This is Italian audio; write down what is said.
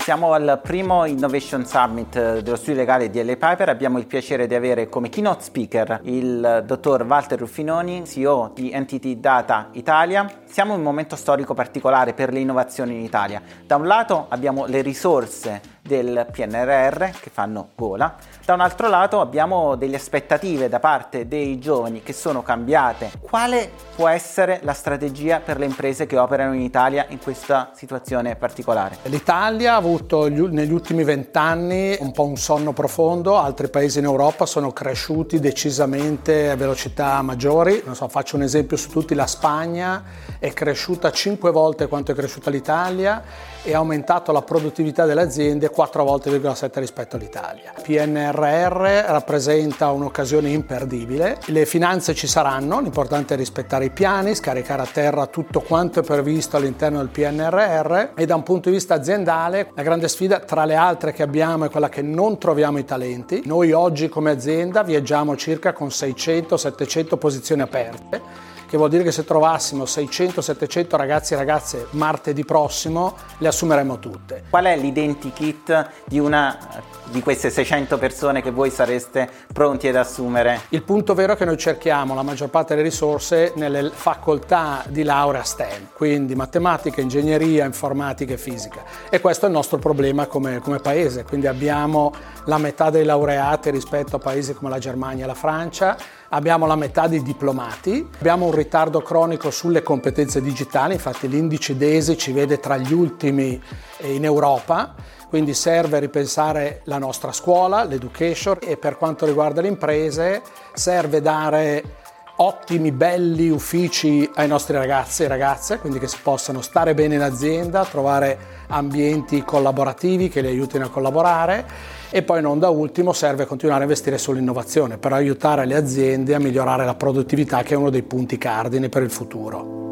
Siamo al primo Innovation Summit eh, dello studio legale di LA Piper. Abbiamo il piacere di avere come keynote speaker il dottor Walter Ruffinoni, CEO di Entity Data Italia. Siamo in un momento storico particolare per le innovazioni in Italia. Da un lato abbiamo le risorse del PNRR che fanno gola, da un altro lato abbiamo delle aspettative da parte dei giovani che sono cambiate. Quale può essere la strategia per le imprese che operano in Italia in questa situazione particolare? L'Italia ha avuto negli ultimi vent'anni un po' un sonno profondo, altri paesi in Europa sono cresciuti decisamente a velocità maggiori, non so, faccio un esempio su tutti, la Spagna è cresciuta cinque volte quanto è cresciuta l'Italia e ha aumentato la produttività delle aziende 4 volte rispetto all'Italia. PNRR rappresenta un'occasione imperdibile, le finanze ci saranno, l'importante è rispettare i piani, scaricare a terra tutto quanto è previsto all'interno del PNRR e da un punto di vista aziendale la grande sfida tra le altre che abbiamo è quella che non troviamo i talenti. Noi oggi come azienda viaggiamo circa con 600-700 posizioni aperte che vuol dire che se trovassimo 600-700 ragazzi e ragazze martedì prossimo le assumeremmo tutte. Qual è l'identikit di una di queste 600 persone che voi sareste pronti ad assumere? Il punto vero è che noi cerchiamo la maggior parte delle risorse nelle facoltà di laurea STEM, quindi matematica, ingegneria, informatica e fisica. E questo è il nostro problema come, come paese, quindi abbiamo la metà dei laureati rispetto a paesi come la Germania e la Francia, abbiamo la metà dei diplomati, abbiamo un ritardo cronico sulle competenze digitali, infatti l'indice DESI ci vede tra gli ultimi in Europa quindi serve ripensare la nostra scuola, l'education e per quanto riguarda le imprese serve dare ottimi, belli uffici ai nostri ragazzi e ragazze, quindi che si possano stare bene in azienda, trovare ambienti collaborativi che li aiutino a collaborare e poi non da ultimo serve continuare a investire sull'innovazione per aiutare le aziende a migliorare la produttività che è uno dei punti cardine per il futuro.